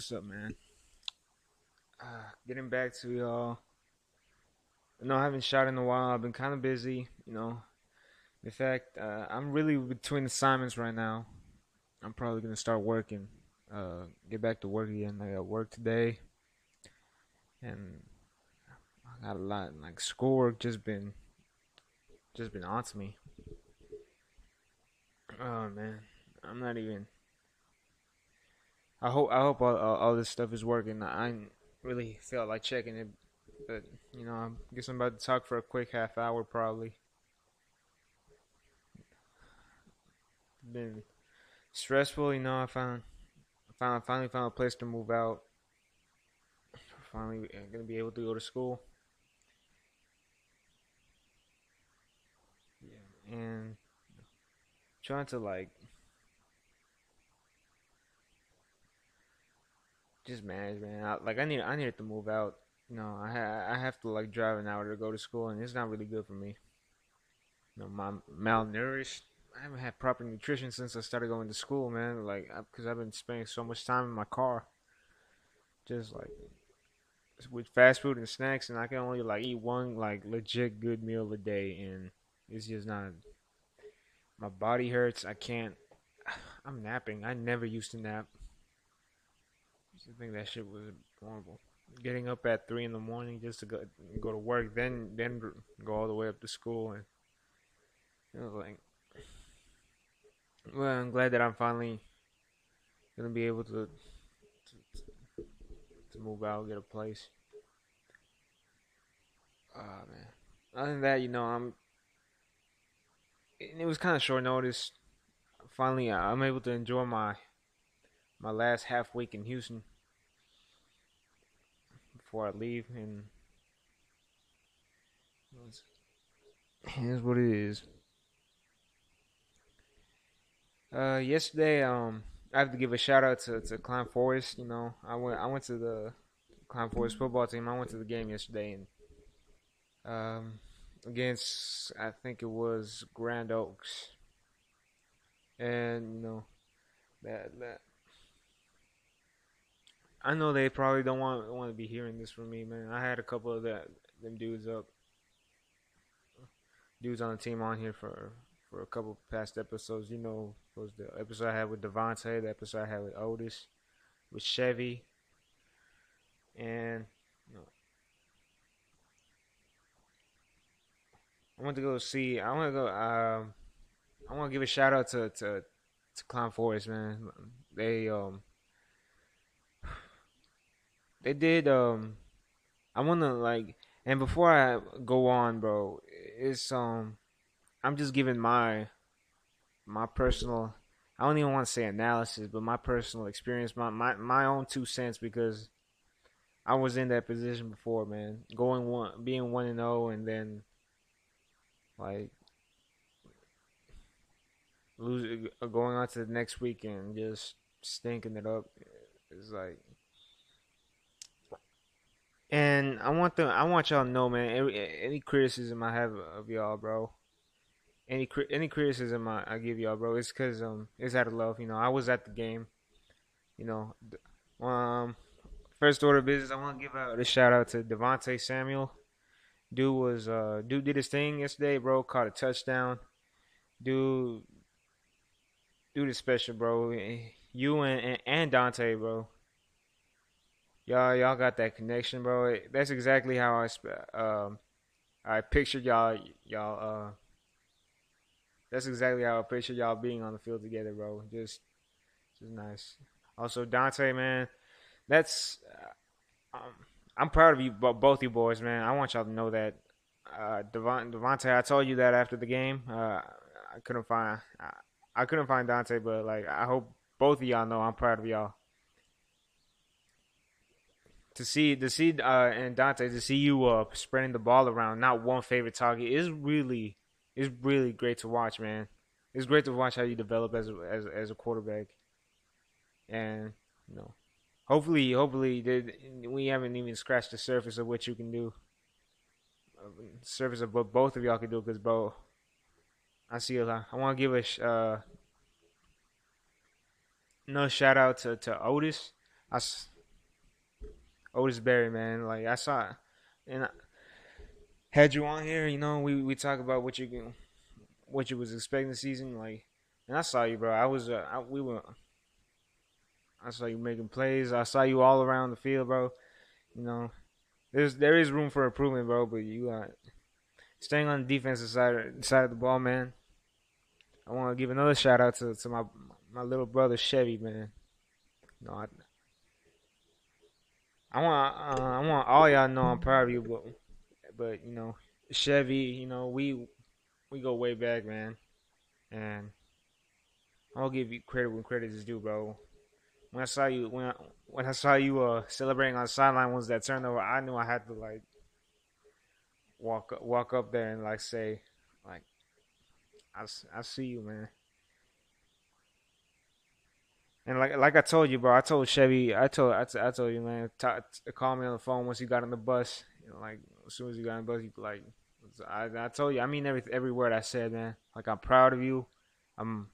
what's up, man? Uh, getting back to y'all. No, I haven't shot in a while. I've been kind of busy, you know. In fact, uh, I'm really between assignments right now. I'm probably gonna start working. Uh, get back to work again. I got work today, and I got a lot like schoolwork. Just been, just been on to me. Oh man, I'm not even. I hope I hope all, all, all this stuff is working. I really felt like checking it, but you know, I guess I'm about to talk for a quick half hour probably. Been stressful, you know. I found, I found, finally found a place to move out. Finally, gonna be able to go to school. Yeah, and trying to like just manage, man. I, like I need, I needed to move out. You know, I ha- I have to like drive an hour to go to school, and it's not really good for me. You know, my malnourished. I haven't had proper nutrition since I started going to school, man. Like, because I've been spending so much time in my car, just like with fast food and snacks, and I can only like eat one like legit good meal a day, and it's just not. My body hurts. I can't. I'm napping. I never used to nap. I think that shit was horrible. Getting up at three in the morning just to go go to work, then then go all the way up to school, and it was like, well, I'm glad that I'm finally gonna be able to to, to move out, get a place. Ah oh, man. Other than that, you know, I'm. It was kind of short notice. Finally, I'm able to enjoy my my last half week in Houston before I leave, and here's what it is. Uh, yesterday, um, I have to give a shout out to to Klein Forest. You know, I went I went to the Klein Forest football team. I went to the game yesterday, and um, against I think it was Grand Oaks, and you know that that I know they probably don't want want to be hearing this from me, man. I had a couple of that them dudes up, dudes on the team on here for for a couple past episodes. You know, was the episode I had with Devontae, the episode I had with Otis, with Chevy, and I want to go see. I want to go. Um, I want to give a shout out to to to Klein Forest, man. They um they did um I wanna like and before I go on, bro, it's um I'm just giving my my personal I don't even want to say analysis, but my personal experience, my my, my own two cents because I was in that position before, man. Going one being one and zero oh and then like losing going on to the next week and just stinking it up It's like and I want the I want y'all to know, man. Any, any criticism I have of y'all, bro. Any any criticism I, I give y'all, bro, it's cause um it's out of love. You know, I was at the game. You know, um, first order of business. I want to give out a shout out to Devonte Samuel. Dude was uh dude did his thing yesterday, bro. Caught a touchdown. Dude, dude is special, bro. You and and, and Dante, bro y'all y'all got that connection, bro. That's exactly how I um I pictured y'all y'all uh that's exactly how I pictured y'all being on the field together, bro. Just just nice. Also Dante, man, that's uh, um, I'm proud of you both you boys, man. I want y'all to know that uh I told you that after the game. Uh I couldn't find I, I couldn't find Dante, but like I hope both of y'all know I'm proud of y'all to see to see uh and Dante to see you uh spreading the ball around, not one favorite target is really is really great to watch, man. It's great to watch how you develop as a, as as a quarterback, and you know, hopefully, hopefully, we haven't even scratched the surface of what you can do. Surface of what both of y'all can do, because bro, I see a lot. I want to give a uh, no shout out to to Otis I Otis Berry, man. Like I saw, and I had you on here. You know, we we talk about what you what you was expecting the season. Like, and I saw you, bro. I was uh, I, we were. I saw you making plays. I saw you all around the field, bro. You know, there's there is room for improvement, bro. But you uh, staying on the defensive side side of the ball, man. I want to give another shout out to to my my little brother Chevy, man. No, I, I want uh, I want all y'all know I'm proud of you, but but you know Chevy, you know we we go way back, man, and I'll give you credit when credit is due, bro. When I saw you when I, when I saw you uh celebrating on the sideline was that turnover, I knew I had to like walk walk up there and like say like I, I see you, man. And like like I told you, bro, I told Chevy, I told I, t- I told you, man, t- t- call me on the phone once you got on the bus. You know, like as soon as you got on the bus, you like, I, I told you, I mean every every word I said, man. Like I'm proud of you. I'm,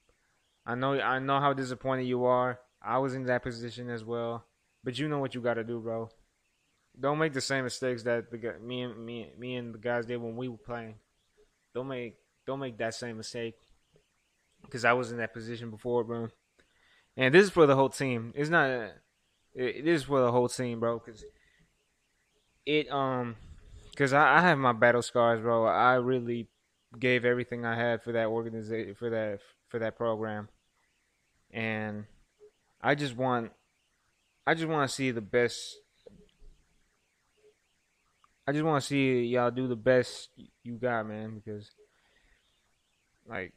I know I know how disappointed you are. I was in that position as well, but you know what you got to do, bro. Don't make the same mistakes that the me and me me and the guys did when we were playing. Don't make don't make that same mistake because I was in that position before, bro. And this is for the whole team. It's not. This is for the whole team, bro. Because it um, because I, I have my battle scars, bro. I really gave everything I had for that organization, for that for that program, and I just want, I just want to see the best. I just want to see y'all do the best you got, man. Because, like,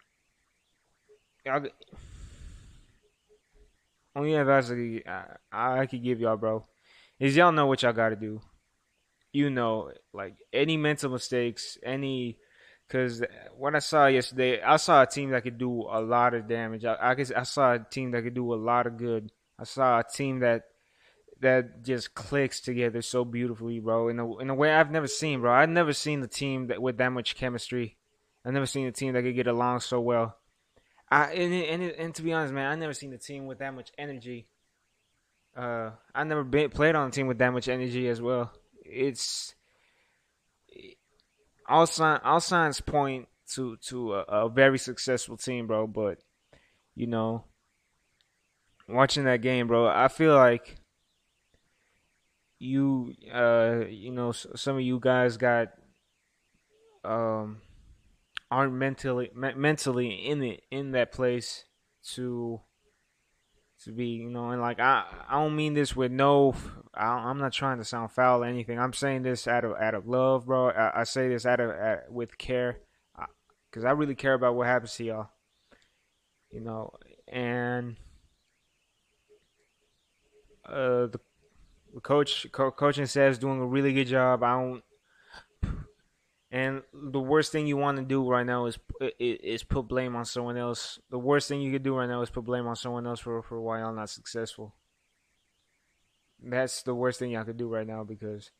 y'all Oh, only advice I, I could give y'all, bro, is y'all know what y'all got to do. You know, like any mental mistakes, any because what I saw yesterday, I saw a team that could do a lot of damage. I, I, I saw a team that could do a lot of good. I saw a team that that just clicks together so beautifully, bro. In a in a way I've never seen, bro. I've never seen the team that with that much chemistry. I've never seen a team that could get along so well. I and, and and to be honest, man, I never seen a team with that much energy. Uh, I never been, played on a team with that much energy as well. It's all sign all signs point to to a, a very successful team, bro. But you know, watching that game, bro, I feel like you uh you know some of you guys got um aren't mentally me- mentally in it in that place to to be you know and like I I don't mean this with no I, am not trying to sound foul or anything. I'm saying this out of out of love bro. I, I say this out of out, with care because I, I really care about what happens to y'all you know and uh the, the coach co- coaching says doing a really good job. I don't and the worst thing you want to do right now is is put blame on someone else. The worst thing you could do right now is put blame on someone else for for why I'm not successful. That's the worst thing y'all could do right now because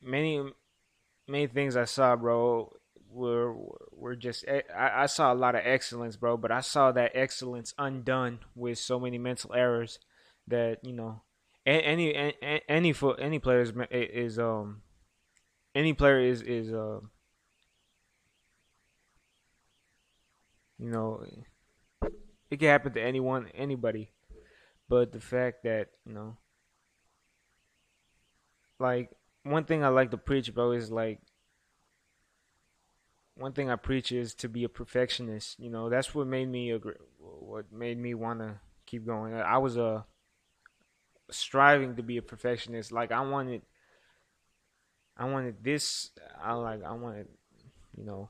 many many things I saw, bro, were were just I, I saw a lot of excellence, bro, but I saw that excellence undone with so many mental errors that you know any any any, any players is um any player is is uh you know it can happen to anyone anybody. But the fact that you know like one thing i like to preach bro is like one thing i preach is to be a perfectionist you know. That's what made me agree, what made me want to keep going. I was a uh, striving to be a perfectionist. Like i wanted I wanted this. I like. I wanted, you know,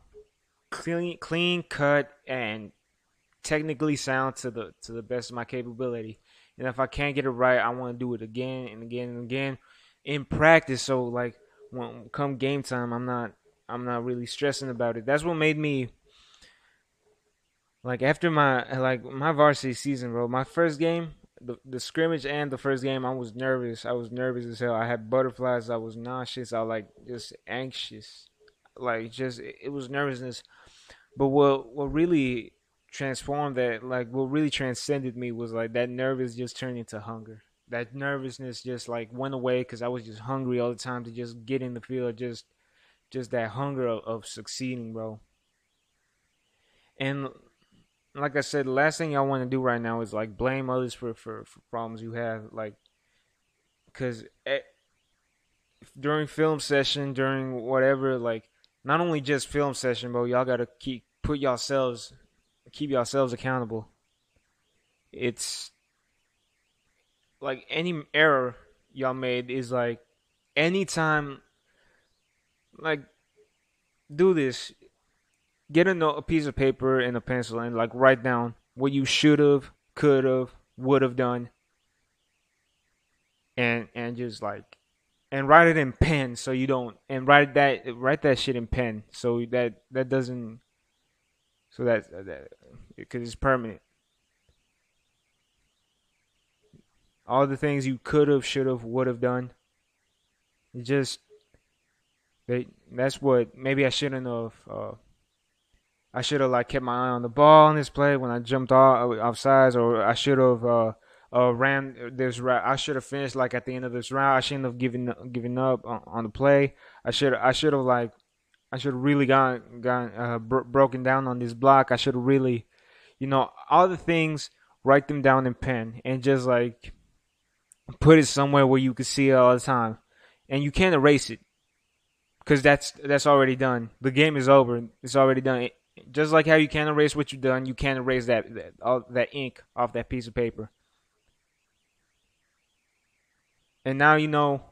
clean, clean cut and technically sound to the to the best of my capability. And if I can't get it right, I want to do it again and again and again in practice. So like when come game time, I'm not I'm not really stressing about it. That's what made me like after my like my varsity season, bro. My first game, the the scrimmage and the first game, I was nervous. I was nervous as hell. I had butterflies. I was nauseous. I was like just anxious, like just it was nervousness. But what what really transformed that, like what really transcended me, was like that nervous just turned into hunger. that nervousness just like went away because I was just hungry all the time to just get in the field, just just that hunger of, of succeeding, bro. And like I said, the last thing I want to do right now is like blame others for for, for problems you have, like because during film session, during whatever, like not only just film session, but y'all gotta keep put yourselves keep yourselves accountable. It's like any error y'all made is like anytime like do this get a note, a piece of paper and a pencil and like write down what you should have could have would have done. And and just like and write it in pen so you don't and write that write that shit in pen so that that doesn't so that that because it's permanent. All the things you could have should have would have done. Just they that's what maybe i shouldn't have uh, i should have like kept my eye on the ball on this play when i jumped off offsides or i should have uh uh, ran this route. I should have finished like at the end of this round. I shouldn't have given given up on, on the play. I should I should have like I should have really gone gone uh, bro- broken down on this block. I should have really, you know, all the things. Write them down in pen and just like put it somewhere where you can see it all the time, and you can't erase it because that's that's already done. The game is over. It's already done. Just like how you can't erase what you've done, you can't erase that that, all, that ink off that piece of paper. And now you know.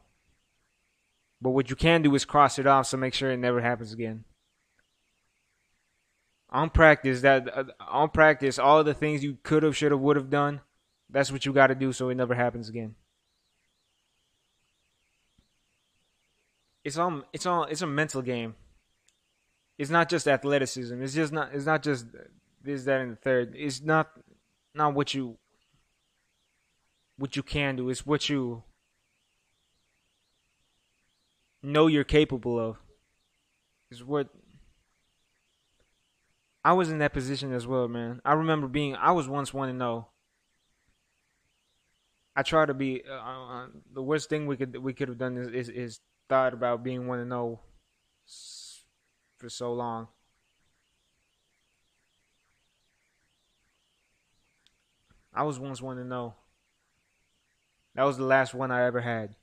But what you can do is cross it off, so make sure it never happens again. On practice, that uh, on practice, all the things you could have, should have, would have done, that's what you got to do, so it never happens again. It's all, it's all, it's a mental game. It's not just athleticism. It's just not. It's not just this, that, and the third. It's not, not what you, what you can do. It's what you know you're capable of is what I was in that position as well, man. I remember being I was once one to know. I try to be uh, uh, the worst thing we could we could have done is, is, is thought about being one to know for so long. I was once one to know. That was the last one I ever had.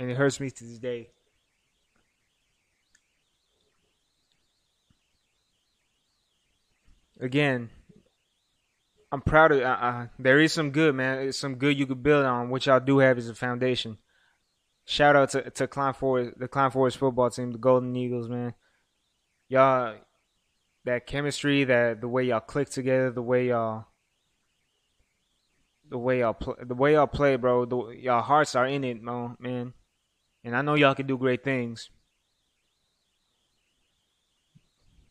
and it hurts me to this day. Again, I'm proud of. Uh, uh, there is some good, man. It's some good you could build on. which y'all do have is a foundation. Shout out to to Klein Forest, the Klein Forest football team, the Golden Eagles, man. Y'all, that chemistry, that the way y'all click together, the way y'all, the way y'all play, the way y'all play, bro. The, y'all hearts are in it, man. And I know y'all can do great things.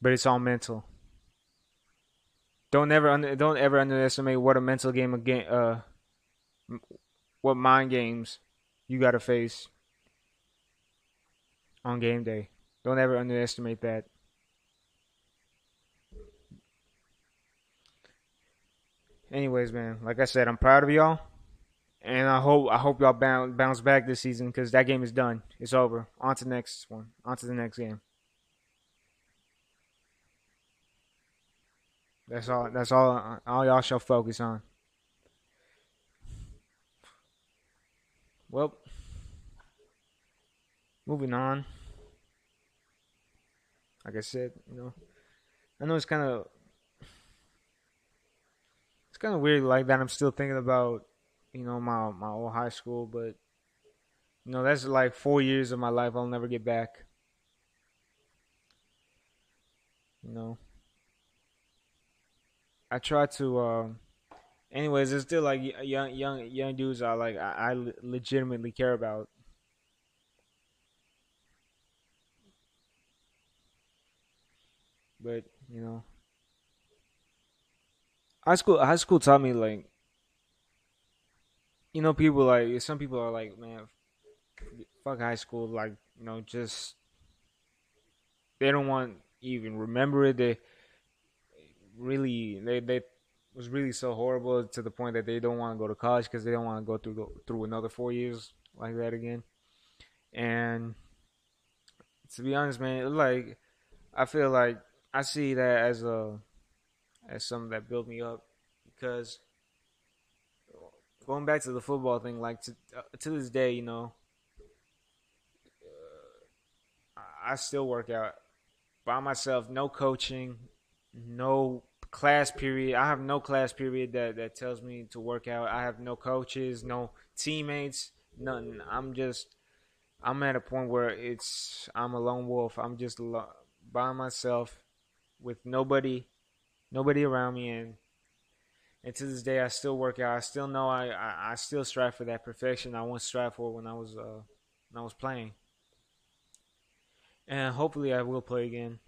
But it's all mental. Don't ever under, don't ever underestimate what a mental game again uh what mind games you got to face on game day. Don't ever underestimate that. Anyways, man, like I said, I'm proud of y'all and I hope I hope y'all bounce bounce back this season because that game is done. It's over. On to the next one. On to the next game. That's all. That's all. All y'all shall focus on. Well, moving on. Like I said, you know, I know it's kind of it's kind of weird like that. I'm still thinking about you know, my my old high school, but you know, that's like four years of my life I'll never get back. You know. I try to uh, anyways, it's still like young young young dudes I like I, I legitimately care about. But, you know, high school high school taught me like you know, people like some people are like, man, fuck high school. Like, you know, just they don't want even remember it. They really they they was really so horrible to the point that they don't want to go to college because they don't want to go through through another four years like that again. And to be honest, man, like I feel like I see that as a as something that built me up because going back to the football thing, like to uh, to this day, you know, uh, I still work out by myself, no coaching, no class period. I have no class period that that tells me to work out. I have no coaches, no teammates, nothing. I'm just I'm at a point where it's I'm a lone wolf. I'm just by myself with nobody nobody around me and and to this day I still work out. I still know I, I, I still strive for that perfection I once strive for when I was uh when I was playing. And hopefully I will play again.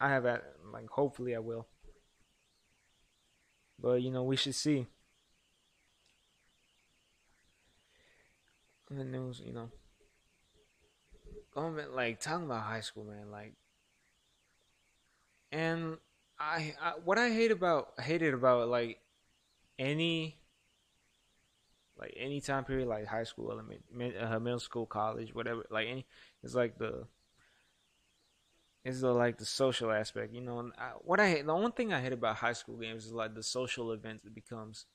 I have that like hopefully I will. But you know, we should see. The news, you know, going like talking about high school, man, like, and I, I what I hate about hated about like any like any time period like high school, element, uh, middle school, college, whatever, like any, it's like the it's the like the social aspect, you know. And I, what I the only thing I hate about high school games is like the social events it becomes,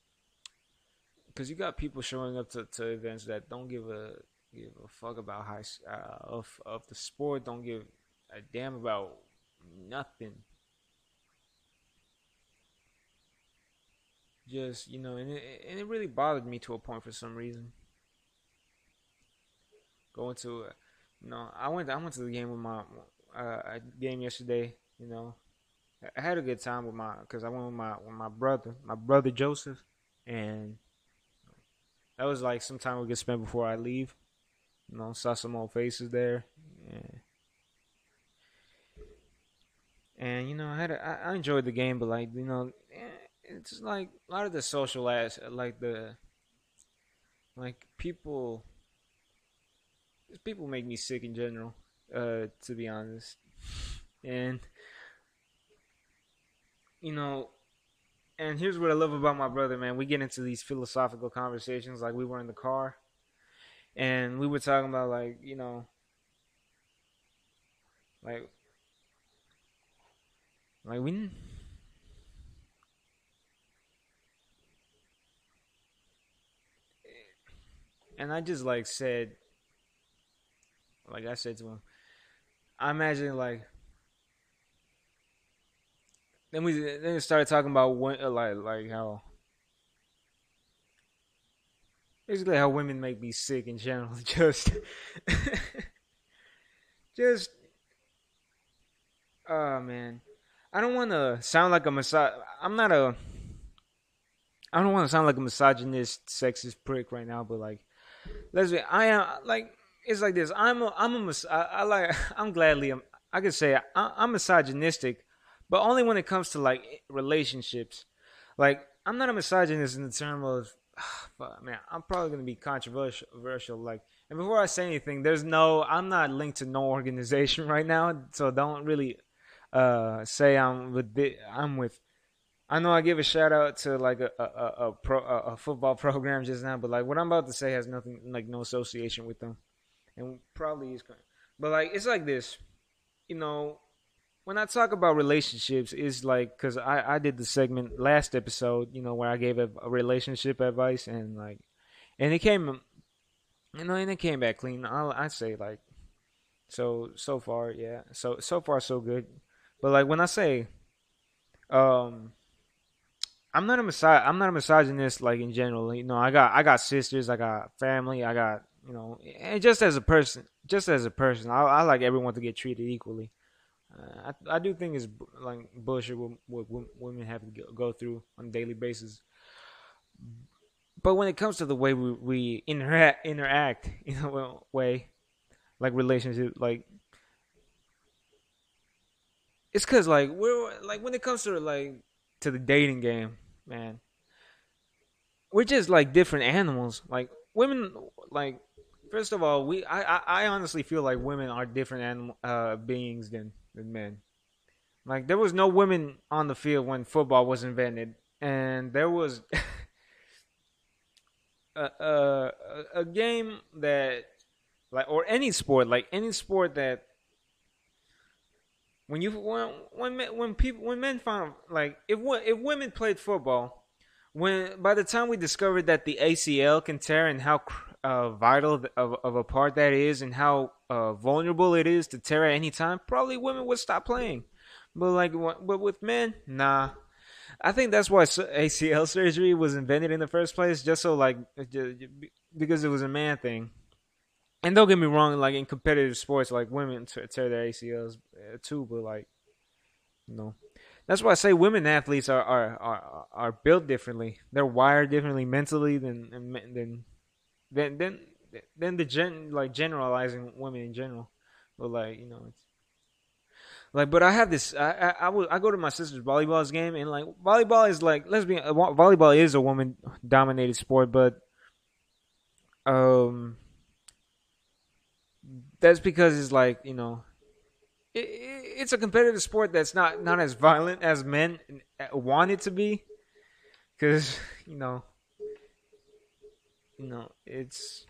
because you got people showing up to, to events that don't give a give a fuck about high uh, of of the sport, don't give a damn about nothing. Just you know, and it, and it really bothered me to a point for some reason. Going to, you know, I went I went to the game with my uh, game yesterday. You know, I had a good time with my because I went with my with my brother, my brother Joseph, and that was like some time we could spend before I leave. You know, saw some old faces there. Yeah. And you know, I had a, I, I enjoyed the game, but like you know, it's just like a lot of the social ass, like the like people. People make me sick in general uh, to be honest. And you know, and here's what I love about my brother, man. We get into these philosophical conversations like we were in the car and we were talking about like, you know, like like we and I just like said like I said to him I imagine like then we then we started talking about when, uh, like like how basically how women make me sick in general. Just just oh man, I don't want to sound like a misog. I'm not a. I don't want to sound like a misogynist, sexist prick right now, but like, let's be. I am like it's like this. I'm a, I'm a, I, I like, I'm gladly, I'm, I could say I, I'm misogynistic, but only when it comes to like relationships. Like, I'm not a misogynist in the term of, but man, I'm probably gonna be controversial. Like, and before I say anything, there's no, I'm not linked to no organization right now, so don't really uh say I'm with, I'm with. I know I give a shout out to like a a, a, pro a, a football program just now, but like what I'm about to say has nothing like no association with them and probably is. But like it's like this, you know, when I talk about relationships, is like because I I did the segment last episode, you know, where I gave a, a, relationship advice and like, and it came, you know, and it came back clean. I I say like, so so far, yeah, so so far so good. But like when I say, um. I'm not a misog- I'm not a misogynist like in general. You know, I got I got sisters, I got family, I got you know, and just as a person, just as a person, I, I like everyone to get treated equally. Uh, I, I do think it's like bullshit what, what women have to go through on a daily basis. But when it comes to the way we, we interact, interact in a way, like relationship, like it's cause like we're like when it comes to like to the dating game, man, we're just like different animals. Like women, like First of all, we I, I honestly feel like women are different animal uh, beings than than men. Like there was no women on the field when football was invented, and there was a, a a game that like or any sport, like any sport that when you when when men, when people when men found like if if women played football, when by the time we discovered that the ACL can tear and how uh, vital of, of a part that is and how uh, vulnerable it is to tear at any time, probably women would stop playing. But like, but with men, nah. I think that's why ACL surgery was invented in the first place, just so like because it was a man thing. And don't get me wrong, like in competitive sports, like women tear their ACLs uh, too, but like, you know, that's why I say women athletes are are are, are built differently. They're wired differently mentally than than than than than the gen like generalizing women in general. But like you know, it's like, but I have this. I I, I, go to my sister's volleyball game, and like volleyball is like let's be volleyball is a woman dominated sport, but um, that's because it's like you know, it, it's a competitive sport that's not not as violent as men want it to be, because you know, you know it's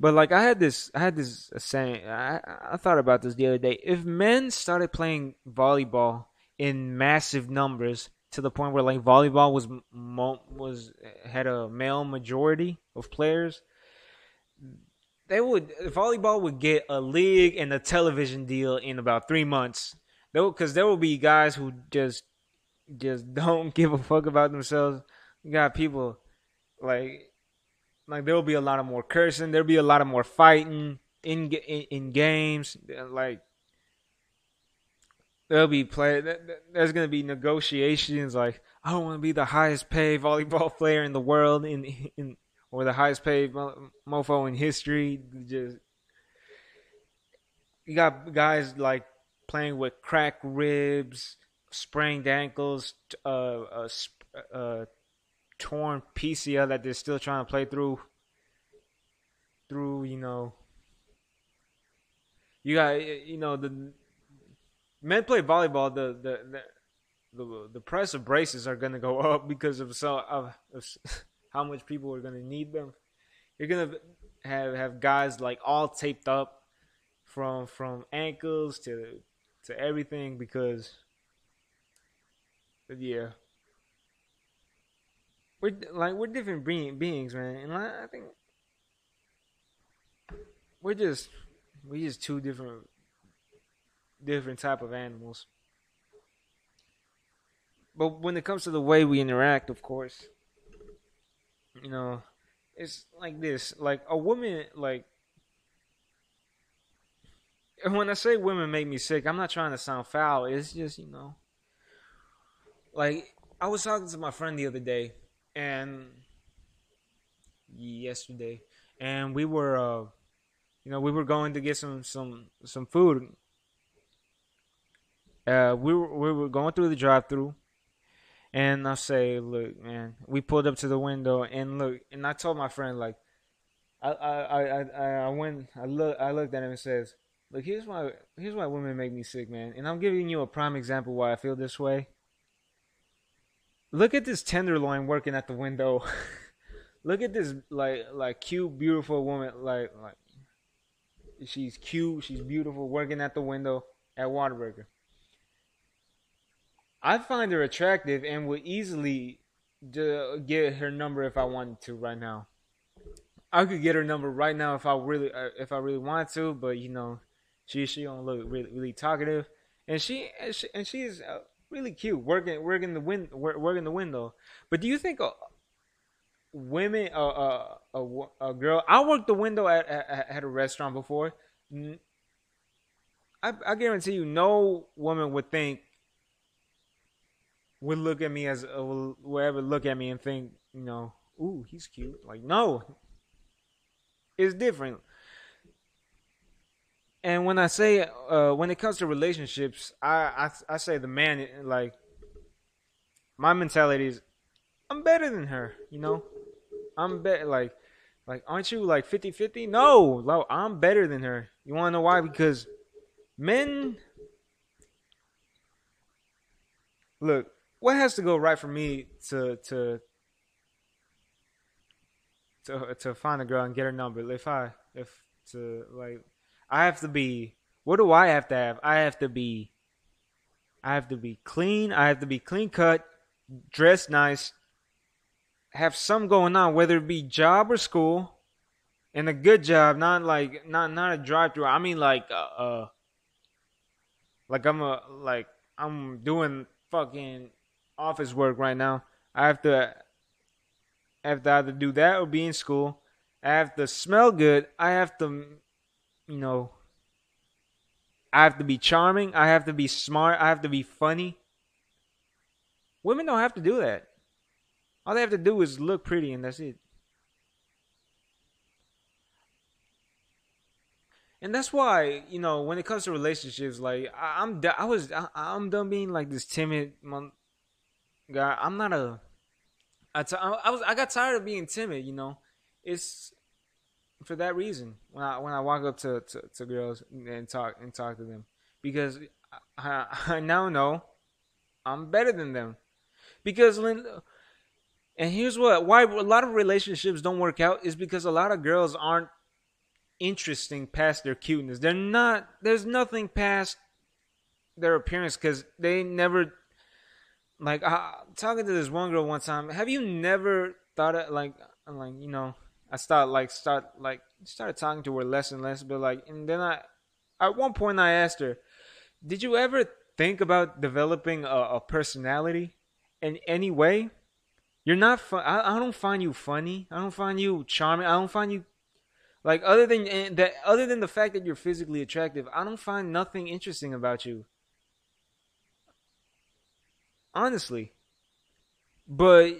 but like I had this, I had this saying. I I thought about this the other day. If men started playing volleyball in massive numbers to the point where like volleyball was was had a male majority of players, they would volleyball would get a league and a television deal in about three months. Though, because there will be guys who just just don't give a fuck about themselves. You got people like like there will be a lot of more cursing. There'll be a lot of more fighting in in, in games. Like there'll be play. There's gonna be negotiations. Like I don't want to be the highest paid volleyball player in the world in in or the highest paid mofo in history. Just you got guys like playing with cracked ribs, sprained ankles, uh, uh, uh torn PCL that they're still trying to play through. Through you know, you got you know the men play volleyball. The the the the, the price of braces are gonna go up because of so of, of how much people are gonna need them. You're gonna have have guys like all taped up from from ankles to to everything because yeah we're like we're different being, beings, man, and I, I think we're just we're just two different different type of animals. But when it comes to the way we interact, of course, you know, it's like this. Like a woman, like when I say women make me sick, I'm not trying to sound foul. It's just you know, like I was talking to my friend the other day, and yesterday, and we were, uh, you know, we were going to get some some some food. Uh, we were we were going through the drive-through, and I say, look, man, we pulled up to the window, and look, and I told my friend like, I I I I, went, I look, I looked at him and says, look, here's why here's why women make me sick, man, and I'm giving you a prime example why I feel this way. Look at this tenderloin working at the window. Look at this like like cute, beautiful woman. Like like she's cute, she's beautiful, working at the window at Whataburger. I find her attractive and would easily get her number if I wanted to right now. I could get her number right now if I really uh, if I really want to, but you know, she she don't look really really talkative, and she and, she, and she's uh, really cute, working working the wind working the window. But do you think uh, women, uh, uh, a, a girl? I worked the window at, at, at a restaurant before. I, I guarantee you, no woman would think would look at me as uh, will ever look at me and think, you know, ooh, he's cute. Like no, it's different. And when I say uh, when it comes to relationships, I, I I say the man like my mentality is I'm better than her, you know? I'm better like like aren't you like 50-50? No, no, I'm better than her. You want to know why? Because men look, what has to go right for me to to to to find a girl and get her number? If I if to like, I have to be. What do I have to have? I have to be. I have to be clean. I have to be clean cut, dressed nice, have some going on, whether it be job or school, and a good job, not like not not a drive through. I mean like uh, uh like I'm a like I'm doing fucking office work right now. I have to I have to either do that or be in school. I have to smell good. I have to you know I have to be charming. I have to be smart. I have to be funny. Women don't have to do that. All they have to do is look pretty and that's it. and that's why you know when it comes to relationships, like I, am I was I, am done being like this timid guy. I'm not a. I, t- I was I got tired of being timid. You know, it's for that reason when I when I walk up to, to, to girls and talk and talk to them because I, I now know I'm better than them because when and here's what why a lot of relationships don't work out is because a lot of girls aren't interesting past their cuteness. They're not. There's nothing past their appearance because they never. Like uh, talking to this one girl one time. Have you never thought of like like you know? I start like start like started talking to her less and less, but like and then I at one point I asked her, "Did you ever think about developing a, a personality in any way?" You're not fun. I, I don't find you funny. I don't find you charming. I don't find you like other than eh, that, other than the fact that you're physically attractive, I don't find nothing interesting about you. Honestly. But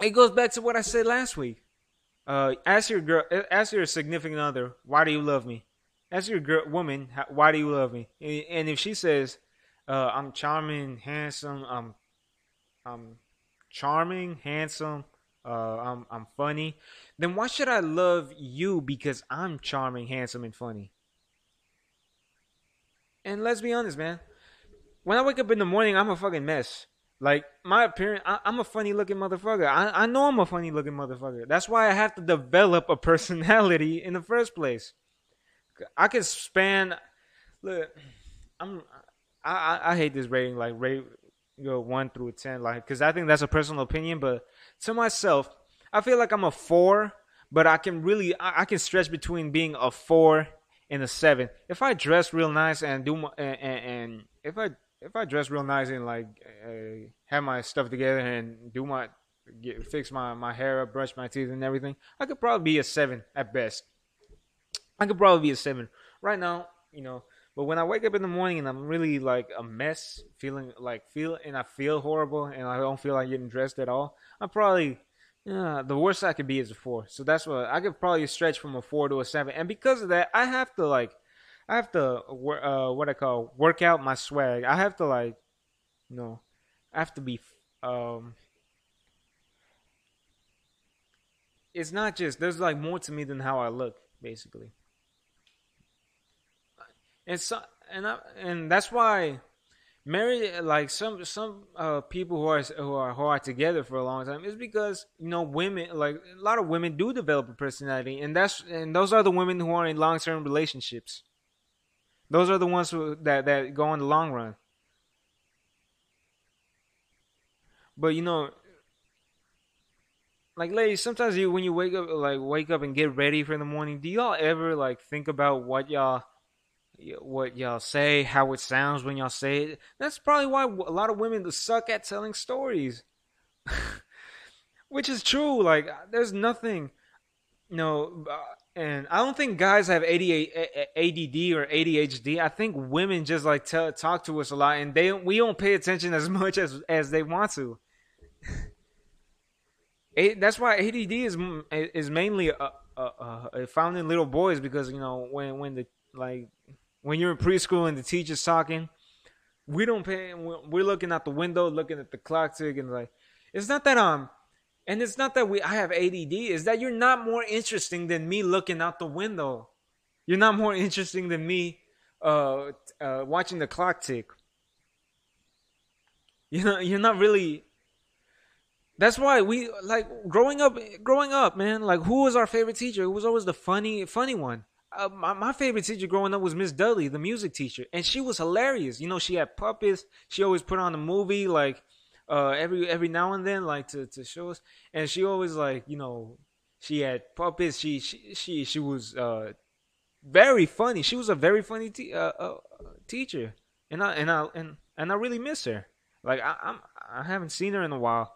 it goes back to what I said last week. Uh, ask your girl, ask your significant other, why do you love me? Ask your girl, woman, why do you love me? And if she says, uh, I'm charming, handsome, I'm, I'm charming, handsome, uh, I'm I'm funny, then why should I love you because I'm charming, handsome, and funny? And let's be honest, man. When I wake up in the morning, I'm a fucking mess. Like my appearance, I, am a funny looking motherfucker. I, I know I'm a funny looking motherfucker. That's why I have to develop a personality in the first place. I can span. Look, I'm. I, I, I hate this rating. Like rate go one through ten. Like because I think that's a personal opinion, but to myself, I feel like I'm a four, but I can really I, I can stretch between being a four and a seven. If I dress real nice and do my and, and if I if I dress real nice and like uh, have my stuff together and do my get, fix my my hair up, brush my teeth and everything, I could probably be a seven at best. I could probably be a seven right now. You know, but when I wake up in the morning and I'm really like a mess, feeling like feel and I feel horrible and I don't feel like getting dressed at all, I'm probably yeah, the worst I could be is a four. So that's what I could probably stretch from a four to a seven. And because of that, I have to like, I have to uh, what I call work out my swag. I have to like, you know, I have to be um. It's not just there's like more to me than how I look, basically and so and I, and that's why married like some some uh, people who are who are who are together for a long time is because you know women like a lot of women do develop a personality and that's and those are the women who are in long term relationships. Those are the ones who that that go in the long run. But you know, like ladies, sometimes you when you wake up like wake up and get ready for the morning, do y'all ever like think about what y'all what y'all say, how it sounds when y'all say it. That's probably why a lot of women suck at telling stories. Which is true. Like, there's nothing, you know, uh, and I don't think guys have ADD or ADHD. I think women just like talk to us a lot, and they we don't pay attention as much as as they want to. That's why ADD is is mainly uh, uh, uh, found in little boys because you know when when the like when you're in preschool and the teacher's talking, we don't pay. We're looking out the window, looking at the clock tick, and like, it's not that um, and it's not that we I have ADD. Is that you're not more interesting than me looking out the window. You're not more interesting than me uh, uh watching the clock tick. You know, you're not really. That's why we like growing up. Growing up, man. Like, who was our favorite teacher? It was always the funny, funny one. Uh, my, my favorite teacher growing up was Miss Dudley, the music teacher, and she was hilarious. You know, she had puppets. She always put on a movie like uh, every every now and then, like to, to show us. And she always like you know she had puppets. She she she she was uh, very funny. She was a very funny te- uh, uh, teacher, and I and I and and I really miss her. Like I I'm I haven't seen her in a while,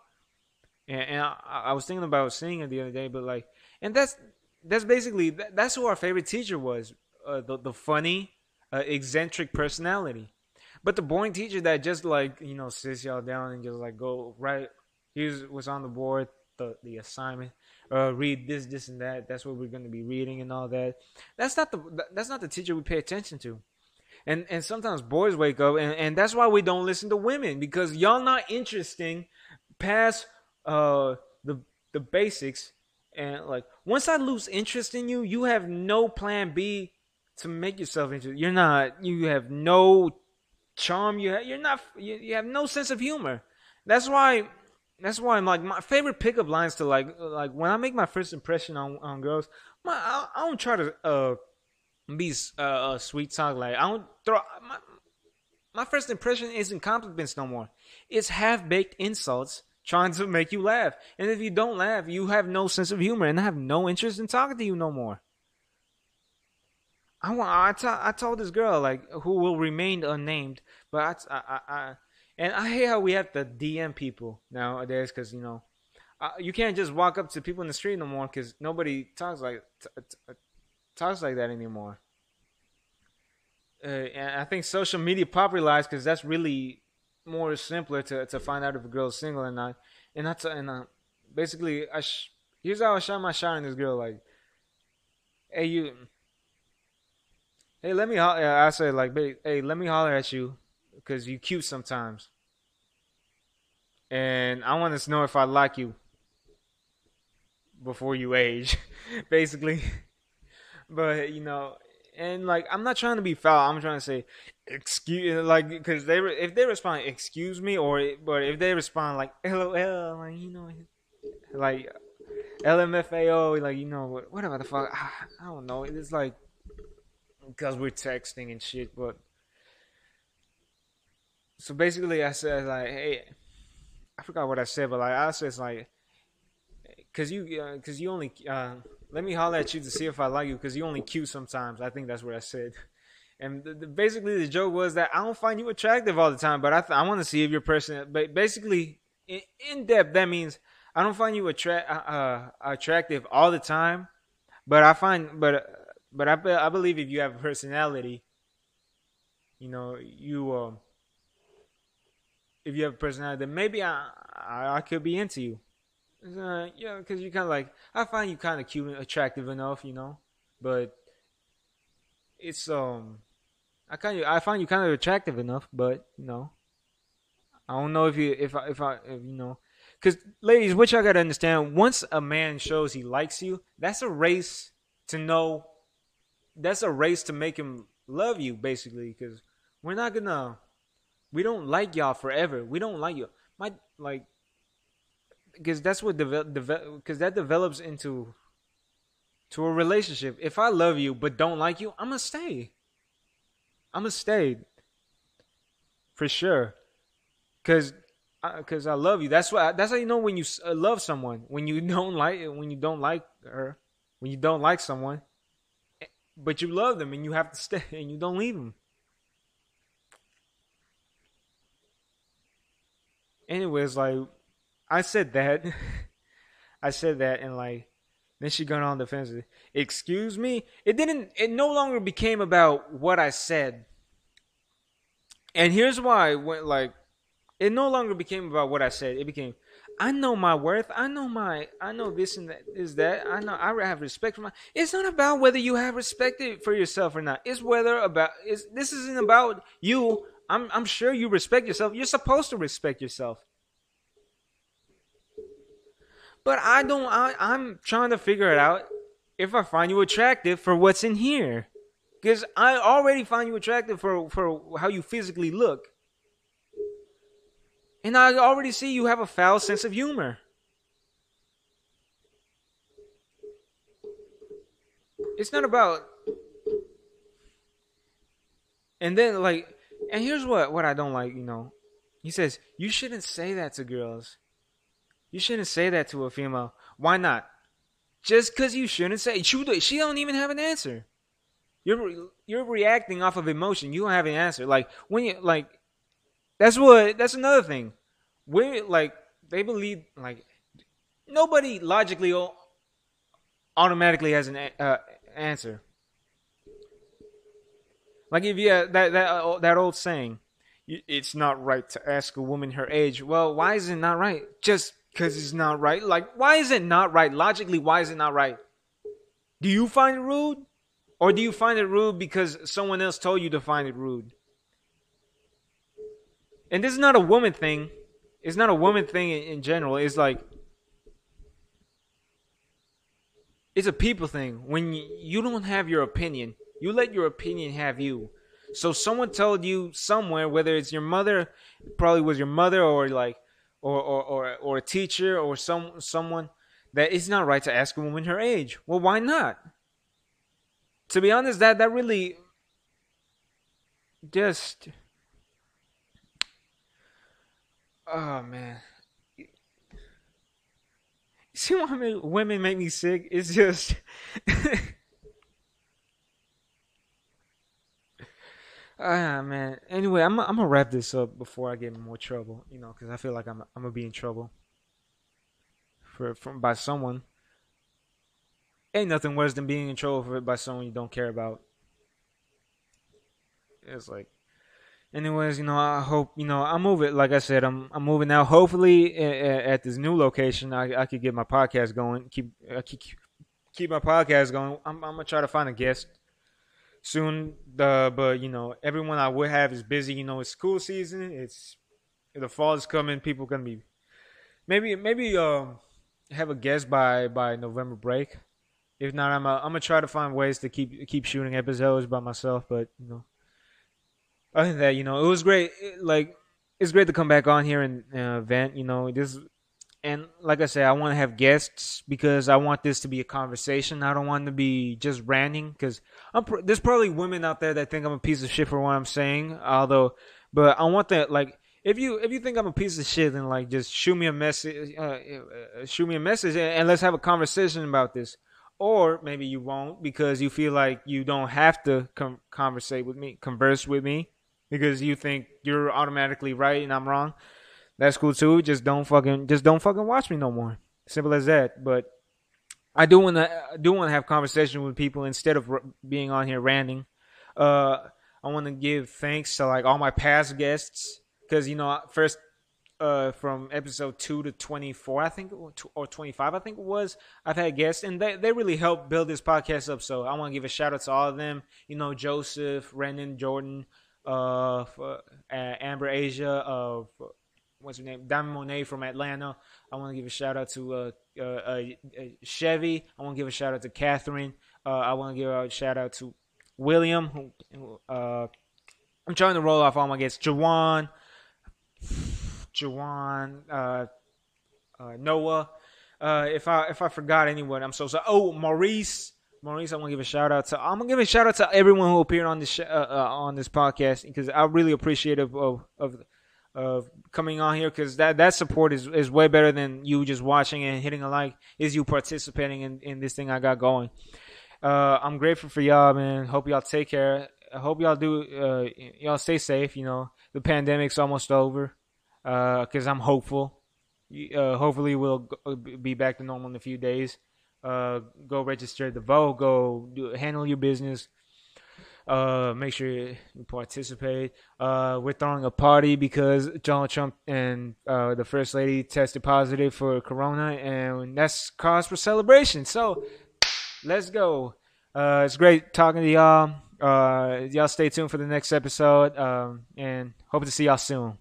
and, and I, I was thinking about seeing her the other day, but like, and that's that's basically that's who our favorite teacher was. Uh, the the funny, uh, eccentric personality, but the boring teacher that just like you know sits y'all down and just like go right. Here's what's on the board, the the assignment. Uh, read this, this, and that. That's what we're going to be reading and all that. That's not the that's not the teacher we pay attention to. And and sometimes boys wake up and, and that's why we don't listen to women because y'all not interesting past uh the the basics and like once I lose interest in you, you have no plan B to make yourself interested. You're not. You have no charm. You have, you're not. You, you have no sense of humor. That's why. That's why I'm like my favorite pickup lines to like like when I make my first impression on on girls. My I, I don't try to uh be uh, a sweet talk like I don't throw my my first impression isn't compliments no more. It's half baked insults trying to make you laugh. And if you don't laugh, you have no sense of humor, and I have no interest in talking to you no more. I want. I, t- I told this girl like who will remain unnamed, but I, I, I and I hate how we have to DM people nowadays because you know uh, you can't just walk up to people in the street no more because nobody talks like t- t- talks like that anymore. Uh, and I think social media popularized because that's really more simpler to, to find out if a girl's single or not. And that's and uh, basically, I sh- here's how I shot my shot on this girl. Like, hey you, hey let me holler. I said like, hey let me holler at you because you cute sometimes, and I want to know if I like you before you age, basically. but you know, and like I'm not trying to be foul. I'm trying to say excuse like because they if they respond excuse me or but if they respond like lol like you know like lmfao like you know whatever the fuck I don't know it's like because we're texting and shit but so basically I said like hey I forgot what I said but like I said like because you uh, you only uh, let me holler at you to see if I like you because you only cute sometimes. I think that's what I said. And the, the, basically, the joke was that I don't find you attractive all the time, but I th- I want to see if you're person. But basically, in, in, depth, that means I don't find you attra- uh, uh, attractive all the time, but I find but but I I believe if you have a personality, you know, you um, if you have a personality, then maybe I I, I could be into you. Uh, yeah, because you kind of like I find you kind of cute and attractive enough, you know, but it's um I kind of I find you kind of attractive enough, but you know, I don't know if you if I if I if, you know, because ladies, what y'all gotta understand: once a man shows he likes you, that's a race to know. That's a race to make him love you, basically. Because we're not gonna, we don't like y'all forever. We don't like you. My like because that's what develop because that develops into to a relationship. If I love you but don't like you, I'm gonna stay. I'm gonna stay for sure, cause cause I love you. That's what that's how you know when you love someone. When you don't like when you don't like her, when you don't like someone, but you love them and you have to stay and you don't leave them. Anyways, like I said that. I said that and like then she got on defensive. Excuse me? It didn't it no longer became about what I said. And here's why when like it no longer became about what I said. It became I know my worth. I know my I know this and that is that. I know I have respect for my It's not about whether you have respect for yourself or not. It's whether about this isn't about you. I'm I'm sure you respect yourself. You're supposed to respect yourself. But I don't. I, I'm trying to figure it out if I find you attractive for what's in here, because I already find you attractive for for how you physically look. And I already see you have a foul sense of humor. It's not about and then like and here's what what I don't like, you know. He says, "You shouldn't say that to girls. You shouldn't say that to a female. Why not? Just cuz you shouldn't say. She she don't even have an answer. You're you're reacting off of emotion. You don't have an answer. Like when you like that's what that's another thing. We like they believe like nobody logically automatically has an uh, answer. Like if you that that uh, that old saying, it's not right to ask a woman her age. Well, why is it not right? Just because it's not right. Like why is it not right? Logically, why is it not right? Do you find it rude, or do you find it rude because someone else told you to find it rude? And this is not a woman thing. It's not a woman thing in, in general. It's like it's a people thing. When you don't have your opinion, you let your opinion have you. So someone told you somewhere, whether it's your mother, probably was your mother, or like, or or or, or a teacher, or some someone, that it's not right to ask a woman her age. Well, why not? To be honest, that that really just oh man. See why women make me sick? It's just Ah man. Anyway, I'm I'm gonna wrap this up before I get in more trouble. You know, because I feel like I'm I'm gonna be in trouble for from by someone. Ain't nothing worse than being in trouble for it by someone you don't care about. It's like, anyways, you know, I hope you know I'm moving. Like I said, I'm I'm moving now. Hopefully, at this new location, I I could get my podcast going. Keep I keep keep my podcast going. I'm I'm gonna try to find a guest soon. The but you know everyone I would have is busy. You know it's school season. It's the fall is coming. People gonna be maybe maybe um have a guest by by November break. If not, I'm a, I'm gonna try to find ways to keep keep shooting episodes by myself. But you know, other than that, you know, it was great. Like it's great to come back on here and uh, vent. You know, this and like I said, I want to have guests because I want this to be a conversation. I don't want to be just ranting because pr- there's probably women out there that think I'm a piece of shit for what I'm saying. Although, but I want that like if you if you think I'm a piece of shit, then like just shoot me a message, uh, uh, shoot me a message, and, and let's have a conversation about this. Or maybe you won't because you feel like you don't have to conversate with me, converse with me, because you think you're automatically right and I'm wrong that's cool too. Just don't fucking just don't fucking watch me no more. Simple as that. But I do want to do want to have conversation with people instead of r- being on here ranting. Uh, I want to give thanks to like all my past guests because you know first uh, from episode two to twenty four, I think, or twenty five, I think it was. I've had guests, and they they really helped build this podcast up. So I want to give a shout out to all of them. You know, Joseph, Renan, Jordan, uh, for, uh Amber, Asia, of uh, what's her name, Diamond Monet from Atlanta. I want to give a shout out to uh, uh, uh, Chevy. I want to give a shout out to Catherine. Uh, I want to give a shout out to William. Uh, I'm trying to roll off all my guests. Jawan, Jawan, uh, Noah. if I if I forgot anyone, I'm so sorry. Oh, Maurice. Maurice, I want to give a shout out to. I'm gonna give a shout out to everyone who appeared on this sh- on this podcast because I really appreciate of, of, of coming on here because that that support is, is way better than you just watching and hitting a like. Is you participating in, in this thing I got going. Uh, I'm grateful for y'all, man. Hope y'all take care. I hope y'all do. Uh, y'all stay safe. You know, the pandemic's almost over. Uh, cause I'm hopeful. Uh, hopefully we'll be back to normal in a few days. Uh, go register the vote. Go do, handle your business. Uh, make sure you participate. Uh, we're throwing a party because Donald Trump and uh, the First Lady tested positive for Corona, and that's cause for celebration. So let's go. Uh, it's great talking to y'all. Uh, y'all stay tuned for the next episode, um, and hope to see y'all soon.